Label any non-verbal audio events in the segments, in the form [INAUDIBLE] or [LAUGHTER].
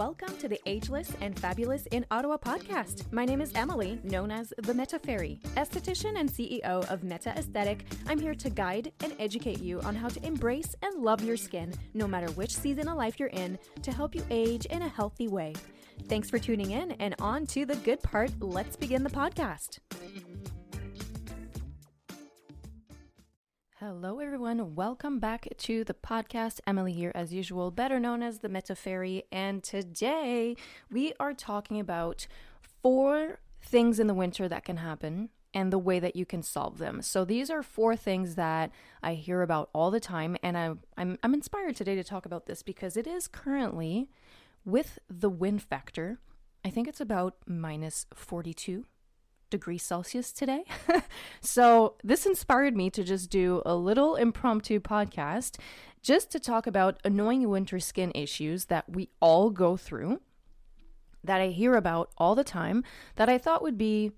Welcome to the Ageless and Fabulous in Ottawa podcast. My name is Emily, known as the Meta Fairy. Esthetician and CEO of Meta Aesthetic, I'm here to guide and educate you on how to embrace and love your skin, no matter which season of life you're in, to help you age in a healthy way. Thanks for tuning in, and on to the good part. Let's begin the podcast. Hello, everyone. Welcome back to the podcast. Emily here, as usual, better known as the Meta Fairy. And today we are talking about four things in the winter that can happen and the way that you can solve them. So these are four things that I hear about all the time, and I, I'm I'm inspired today to talk about this because it is currently with the wind factor. I think it's about minus 42 degrees Celsius today. [LAUGHS] so, this inspired me to just do a little impromptu podcast just to talk about annoying winter skin issues that we all go through, that I hear about all the time, that I thought would be,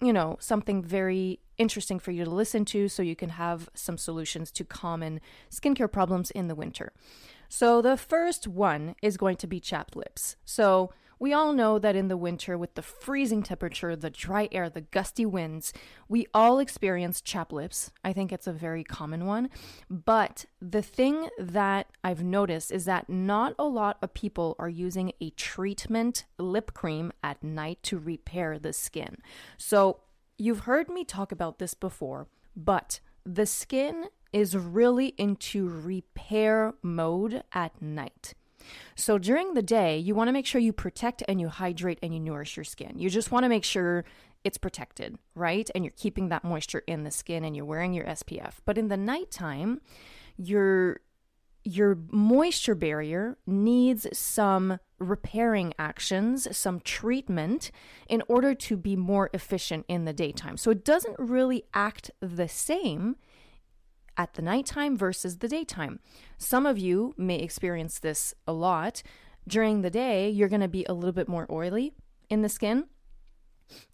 you know, something very interesting for you to listen to so you can have some solutions to common skincare problems in the winter. So, the first one is going to be chapped lips. So, we all know that in the winter, with the freezing temperature, the dry air, the gusty winds, we all experience chapped lips. I think it's a very common one. But the thing that I've noticed is that not a lot of people are using a treatment lip cream at night to repair the skin. So, you've heard me talk about this before, but the skin is really into repair mode at night. So during the day, you want to make sure you protect and you hydrate and you nourish your skin. You just want to make sure it's protected, right? And you're keeping that moisture in the skin and you're wearing your SPF. But in the nighttime, your your moisture barrier needs some repairing actions, some treatment in order to be more efficient in the daytime. So it doesn't really act the same at the nighttime versus the daytime. Some of you may experience this a lot. During the day, you're going to be a little bit more oily in the skin.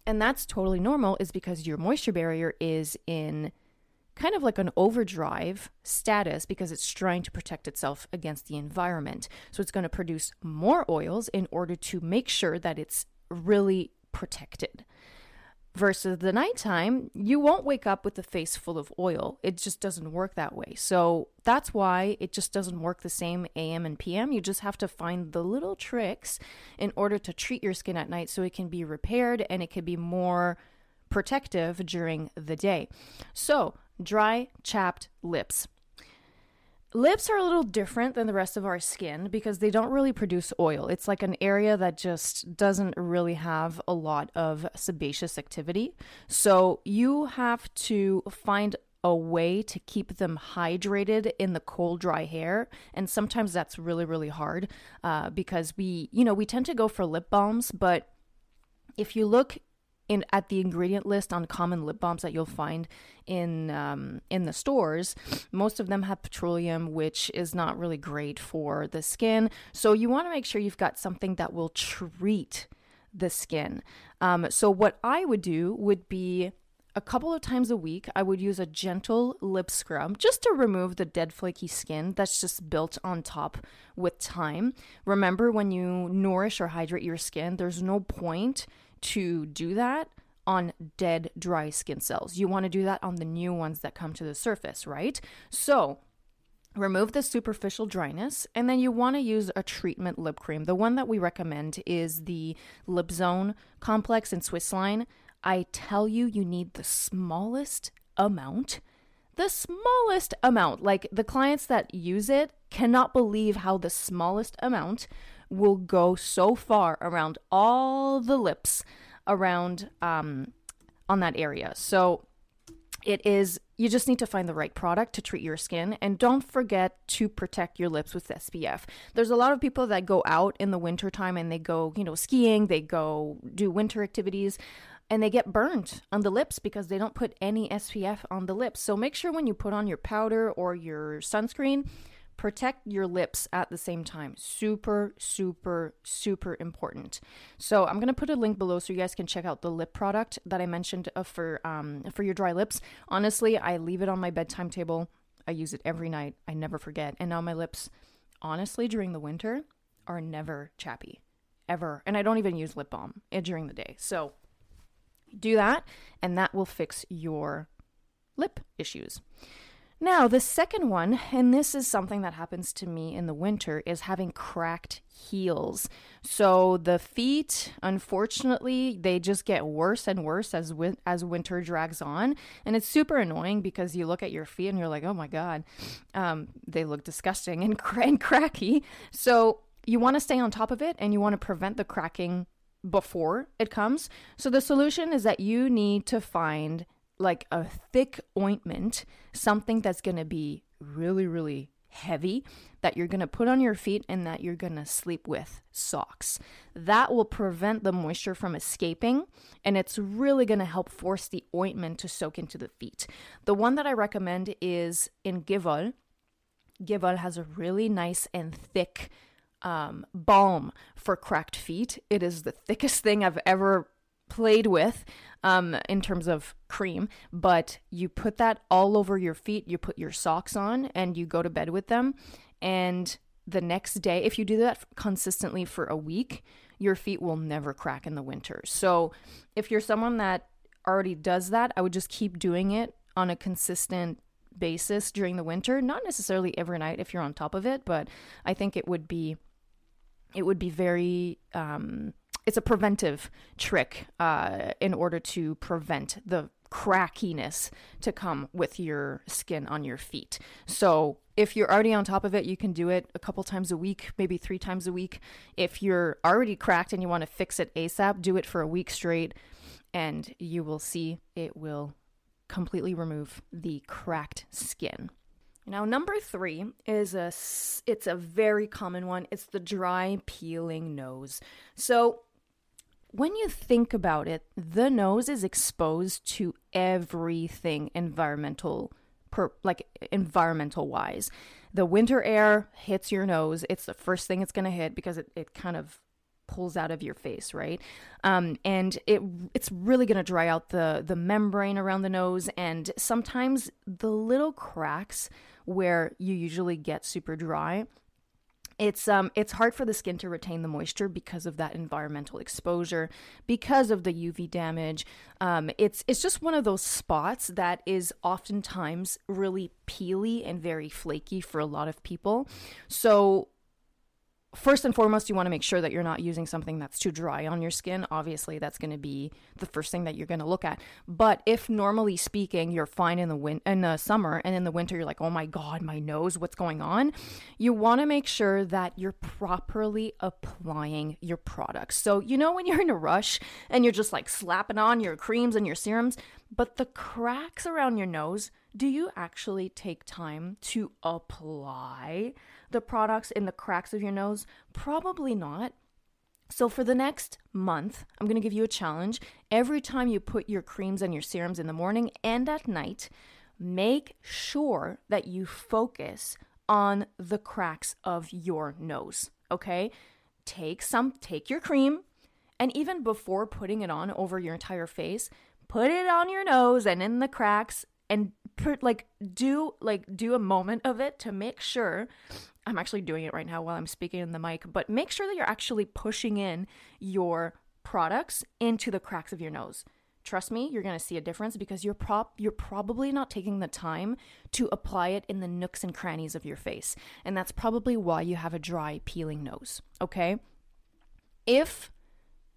And that's totally normal, is because your moisture barrier is in kind of like an overdrive status because it's trying to protect itself against the environment. So it's going to produce more oils in order to make sure that it's really protected versus the nighttime, you won't wake up with a face full of oil. It just doesn't work that way. So that's why it just doesn't work the same AM and PM. You just have to find the little tricks in order to treat your skin at night so it can be repaired and it can be more protective during the day. So, dry, chapped lips. Lips are a little different than the rest of our skin because they don't really produce oil. It's like an area that just doesn't really have a lot of sebaceous activity. So you have to find a way to keep them hydrated in the cold, dry hair. And sometimes that's really, really hard uh, because we, you know, we tend to go for lip balms, but if you look in at the ingredient list on common lip balms that you'll find in um, in the stores, most of them have petroleum, which is not really great for the skin. So you want to make sure you've got something that will treat the skin. Um, so what I would do would be a couple of times a week, I would use a gentle lip scrub just to remove the dead flaky skin that's just built on top with time. Remember, when you nourish or hydrate your skin, there's no point to do that on dead, dry skin cells. You want to do that on the new ones that come to the surface, right? So, remove the superficial dryness and then you want to use a treatment lip cream the one that we recommend is the lip zone complex in Swiss Line. i tell you you need the smallest amount the smallest amount like the clients that use it cannot believe how the smallest amount will go so far around all the lips around um, on that area. So it is you just need to find the right product to treat your skin and don't forget to protect your lips with SPF. There's a lot of people that go out in the winter time and they go, you know, skiing, they go do winter activities and they get burned on the lips because they don't put any SPF on the lips. So make sure when you put on your powder or your sunscreen protect your lips at the same time. Super, super, super important. So I'm gonna put a link below so you guys can check out the lip product that I mentioned uh, for um, for your dry lips. Honestly, I leave it on my bedtime table. I use it every night. I never forget. And now my lips, honestly, during the winter, are never chappy, ever. And I don't even use lip balm eh, during the day. So do that, and that will fix your lip issues. Now, the second one, and this is something that happens to me in the winter, is having cracked heels. So the feet, unfortunately, they just get worse and worse as win- as winter drags on, and it's super annoying because you look at your feet and you're like, oh my god, um, they look disgusting and, cr- [LAUGHS] and cracky. So you want to stay on top of it, and you want to prevent the cracking before it comes. So the solution is that you need to find like a thick ointment, something that's going to be really, really heavy that you're going to put on your feet and that you're going to sleep with socks. That will prevent the moisture from escaping and it's really going to help force the ointment to soak into the feet. The one that I recommend is in Gehwol. Gehwol has a really nice and thick um, balm for cracked feet. It is the thickest thing I've ever played with um, in terms of cream, but you put that all over your feet. You put your socks on and you go to bed with them. And the next day, if you do that consistently for a week, your feet will never crack in the winter. So if you're someone that already does that, I would just keep doing it on a consistent basis during the winter not necessarily every night if you're on top of it but i think it would be it would be very um, it's a preventive trick uh, in order to prevent the crackiness to come with your skin on your feet. So if you're already on top of it, you can do it a couple times a week, maybe three times a week. If you're already cracked and you want to fix it ASAP, do it for a week straight, and you will see it will completely remove the cracked skin. Now, number three is a it's a very common one. It's the dry peeling nose. So when you think about it, the nose is exposed to everything environmental per, like environmental wise. The winter air hits your nose. It's the first thing it's going to hit because it, it kind of pulls out of your face, right? Um, and it it's really going to dry out the the membrane around the nose, and sometimes the little cracks where you usually get super dry it's um it's hard for the skin to retain the moisture because of that environmental exposure because of the uv damage. Um, it's it's just one of those spots that is oftentimes really peely and very flaky for a lot of people. So first and foremost, you want to make sure that you're not using something that's too dry on your skin. Obviously, that's going to be the first thing that you're going to look at. But if normally speaking, you're fine in the win- in the summer and in the winter you're like, "Oh my god, my nose, what's going on?" You want to make sure that you're properly applying your products. So, you know when you're in a rush and you're just like slapping on your creams and your serums, but the cracks around your nose, do you actually take time to apply the products in the cracks of your nose? Probably not. So, for the next month, I'm going to give you a challenge. Every time you put your creams and your serums in the morning and at night, make sure that you focus on the cracks of your nose. Okay? Take some, take your cream, and even before putting it on over your entire face, put it on your nose and in the cracks and put, like do like do a moment of it to make sure I'm actually doing it right now while I'm speaking in the mic, but make sure that you're actually pushing in your products into the cracks of your nose. Trust me, you're going to see a difference because you're prop you're probably not taking the time to apply it in the nooks and crannies of your face. And that's probably why you have a dry peeling nose, okay? If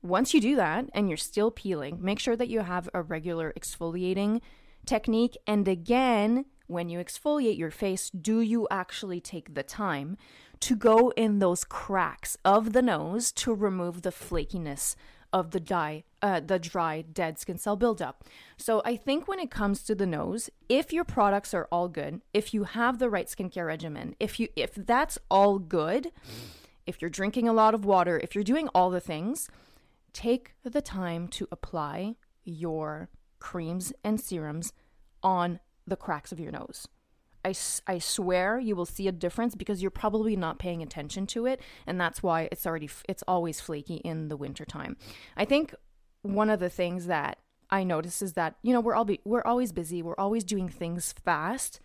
once you do that and you're still peeling, make sure that you have a regular exfoliating technique and again, when you exfoliate your face, do you actually take the time to go in those cracks of the nose to remove the flakiness of the dye, uh, the dry dead skin cell buildup. So I think when it comes to the nose, if your products are all good, if you have the right skincare regimen, if you if that's all good, if you're drinking a lot of water, if you're doing all the things, take the time to apply your creams and serums on the cracks of your nose. I, I swear you will see a difference because you're probably not paying attention to it and that's why it's already it's always flaky in the wintertime. I think one of the things that I notice is that you know we're all be, we're always busy, we're always doing things fast.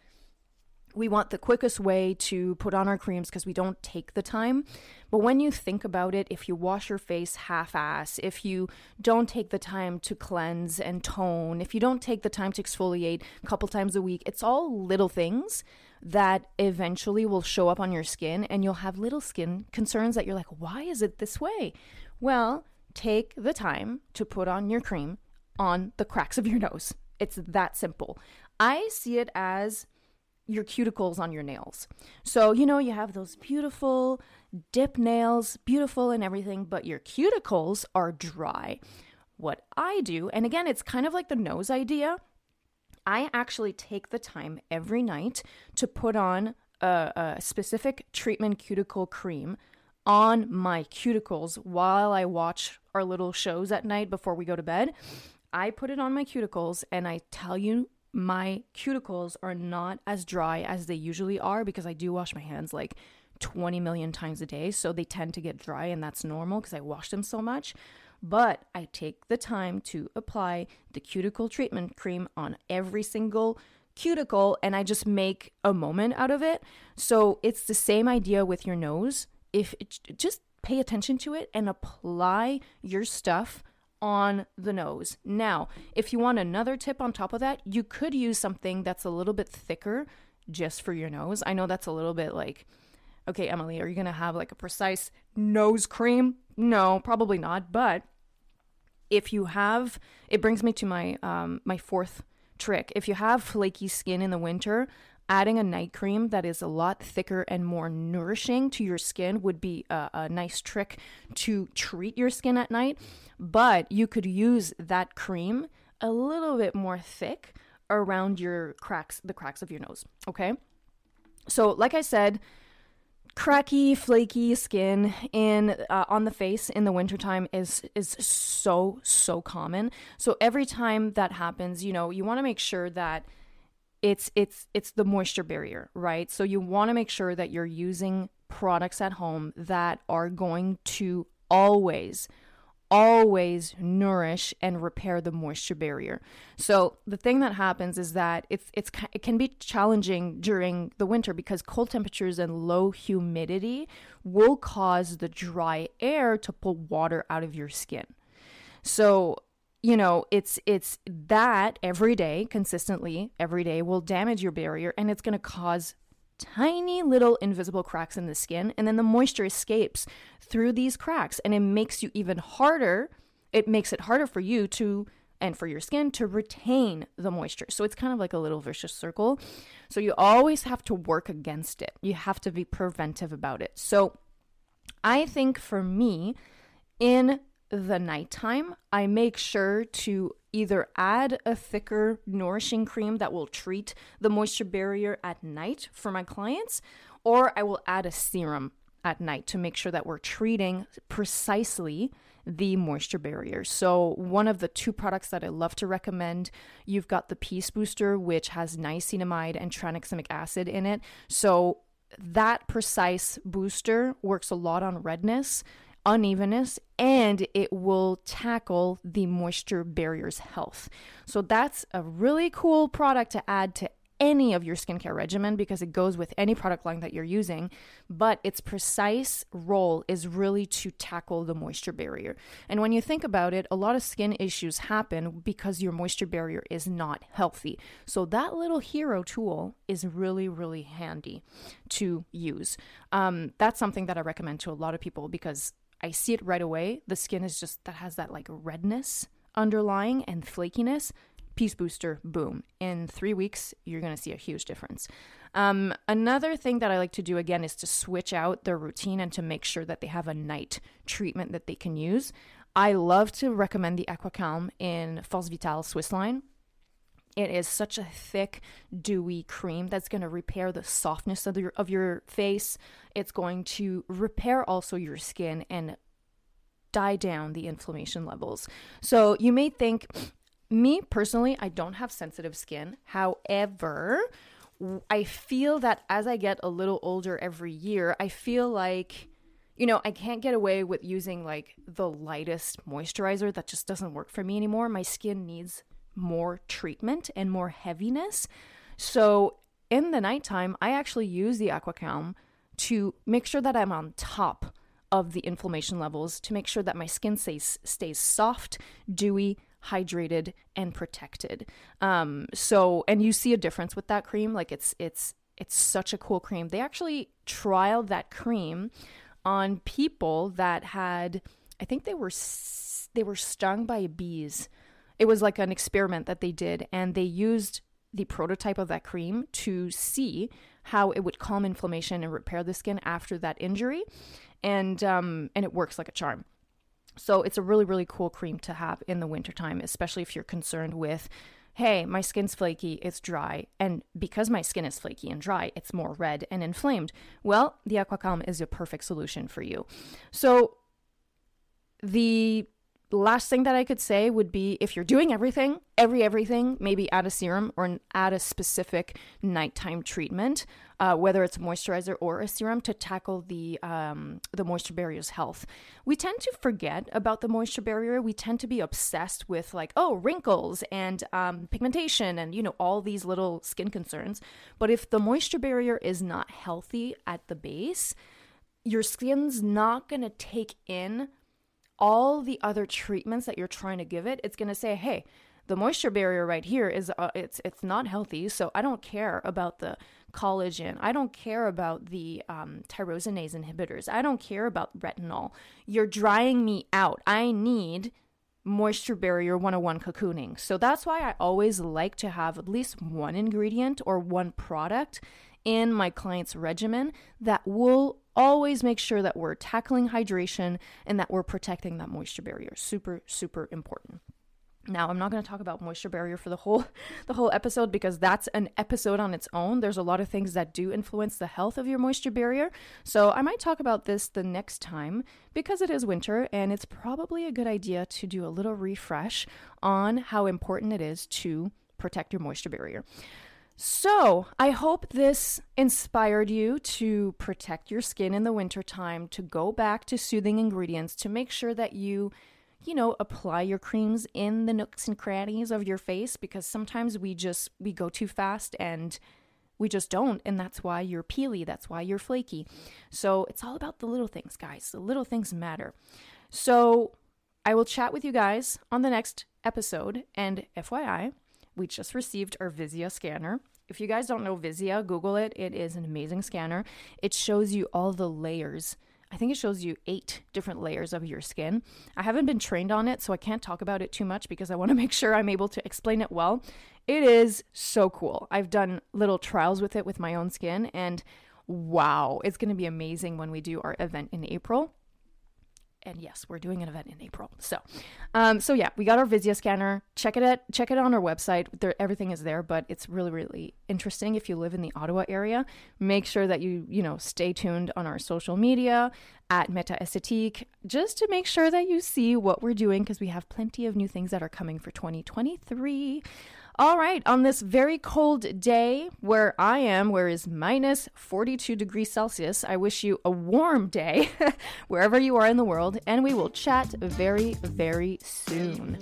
We want the quickest way to put on our creams because we don't take the time. But when you think about it, if you wash your face half ass, if you don't take the time to cleanse and tone, if you don't take the time to exfoliate a couple times a week, it's all little things that eventually will show up on your skin and you'll have little skin concerns that you're like, why is it this way? Well, take the time to put on your cream on the cracks of your nose. It's that simple. I see it as your cuticles on your nails. So, you know, you have those beautiful dip nails, beautiful and everything, but your cuticles are dry. What I do, and again, it's kind of like the nose idea. I actually take the time every night to put on a, a specific treatment cuticle cream on my cuticles while I watch our little shows at night before we go to bed. I put it on my cuticles and I tell you my cuticles are not as dry as they usually are because I do wash my hands like 20 million times a day. So they tend to get dry, and that's normal because I wash them so much. But I take the time to apply the cuticle treatment cream on every single cuticle and I just make a moment out of it. So it's the same idea with your nose. If it, just pay attention to it and apply your stuff on the nose. Now, if you want another tip on top of that, you could use something that's a little bit thicker just for your nose. I know that's a little bit like, okay, Emily, are you to have like a precise nose cream? No, probably not. But if you have, it brings me to my um, my fourth trick. If you have flaky skin in the winter, adding a night cream that is a lot thicker and more nourishing to your skin would be a, a, nice trick to treat your skin at night. But you could use that cream a little bit more thick around your cracks, the cracks of your nose. Okay. So, like I said, cracky, flaky skin in uh, on the face in the wintertime is is so so common. So every time that happens, you know, you want to make sure that it's it's it's the moisture barrier, right? So you want to make sure that you're using products at home that are going to always always nourish and repair the moisture barrier. So the thing that happens is that it's it's it can be challenging during the winter because cold temperatures and low humidity will cause the dry air to pull water out of your skin. So you know it's it's that every day consistently every day will damage your barrier and it's going to cause tiny little invisible cracks in the skin and then the moisture escapes through these cracks and it makes you even harder it makes it harder for you to and for your skin to retain the moisture. So it's kind of like a little vicious circle. So you always have to work against it. You have to be preventive about it. So I think for me in the nighttime, I make sure to either add a thicker, nourishing cream that will treat the moisture barrier at night for my clients, or I will add a serum at night to make sure that we're treating precisely the moisture barrier. So, one of the two products that I love to recommend, you've got the Peace Booster, which has niacinamide and tranexamic acid in it. So, that precise booster works a lot on redness unevenness and it will tackle the moisture barrier's health. So that's a really cool product to add to any of your skincare regimen because it goes with any product line that you're using, but its precise role is really to tackle the moisture barrier. And when you think about it, a lot of skin issues happen because your moisture barrier is not healthy. So that little hero tool is really, really handy to use. Um, that's something that I recommend to a lot of people because I see it right away. The skin is just that has that like redness underlying and flakiness. Peace booster, boom. In three weeks, you're going to see a huge difference. Um, another thing that I like to do again is to switch out their routine and to make sure that they have a night treatment that they can use. I love to recommend the Aquacalm in Force Vitale Swiss line. It is such a thick, dewy cream that's going to repair the softness of your of your face. It's going to repair also your skin and die down the inflammation levels. So you may think me personally, I don't have sensitive skin. However, I feel that as I get a little older every year, I feel like you know, I can't get away with using like the lightest moisturizer that just doesn't work for me anymore. My skin needs more treatment and more heaviness. So in the nighttime, I actually use the AquaCalm to make sure that I'm on top of the inflammation levels to make sure that my skin stays stays soft, dewy, hydrated, and protected. Um, so, and you see a difference with that cream. Like it's it's it's such a cool cream. They actually trialed that cream on people that had, I think they were they were stung by bees. It was like an experiment that they did, and they used the prototype of that cream to see how it would calm inflammation and repair the skin after that injury, and um, and it works like a charm. So it's a really really cool cream to have in the wintertime, especially if you're concerned with hey, my skin's flaky, it's dry, and because my skin is flaky and dry, it's more red and inflamed. Well, the AquaCalm is a perfect solution for you. So, the last thing that I could say would be if you're doing everything, every everything, maybe add a serum or add a specific nighttime treatment, uh, whether it's a moisturizer or a serum to tackle the um, the moisture barrier's health. We tend to forget about the moisture barrier. We tend to be obsessed with like oh wrinkles and um, pigmentation and you know all these little skin concerns. But if the moisture barrier is not healthy at the base, your skin's not gonna take in all the other treatments that you're trying to give it, it's going to say, "Hey, the moisture barrier right here is uh, it's it's not healthy, so I don't care about the collagen. I don't care about the um, tyrosinase inhibitors. I don't care about retinol. You're drying me out. I need." moisture barrier 101 cocooning. So that's why I always like to have at least one ingredient or one product in my client's regimen that will always make sure that we're tackling hydration and that we're protecting that moisture barrier. Super, super important. Now, I'm not going to talk about moisture barrier for the whole [LAUGHS] the whole episode because that's an episode on its own. There's a lot of things that do influence the health of your moisture barrier. So, I might talk about this the next time because it is winter and it's probably a good idea to do a little refresh on how important it is to protect your moisture barrier. So, I hope this inspired you to protect your skin in the wintertime, to go back to soothing ingredients, to make sure that you, you know, apply your creams in the nooks and crannies of your face because sometimes we just we go too fast and we just don't and that's why you're peely, that's why you're flaky. So, it's all about the little things, guys. The little things matter. So, I will chat with you guys on the next episode and FYI, we just received our VISIA scanner. If you guys don't know VISIA, Google it. It is an amazing scanner. It shows you all the layers. I think it shows you eight different layers of your skin. I haven't been trained on it, so I can't talk about it too much because I want to [LAUGHS] make sure I'm able to explain it well. It is so cool. I've done little trials with it with my own skin, and wow, it's going to be amazing when we do our event in April and yes, we're doing an event in April. So, um, so yeah, we got our VISIA scanner. Check it at check it on our website. There, everything is there, but it's really really interesting. If you live in the Ottawa area, make sure that you you know stay tuned on our social media at Meta Esthétique just to make sure that you see what we're doing because we have plenty of new things that are coming for 2023. All right, on this very cold day where I am, where is minus 42 degrees Celsius, I wish you a warm day [LAUGHS] wherever you are in the world, and we will chat very, very soon.